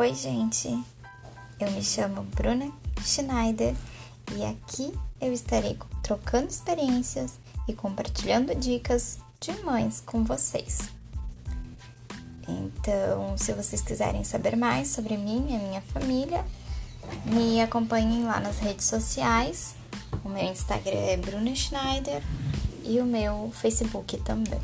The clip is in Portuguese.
Oi, gente. Eu me chamo Bruna Schneider e aqui eu estarei trocando experiências e compartilhando dicas de mães com vocês. Então, se vocês quiserem saber mais sobre mim e a minha família, me acompanhem lá nas redes sociais. O meu Instagram é Bruna Schneider e o meu Facebook também.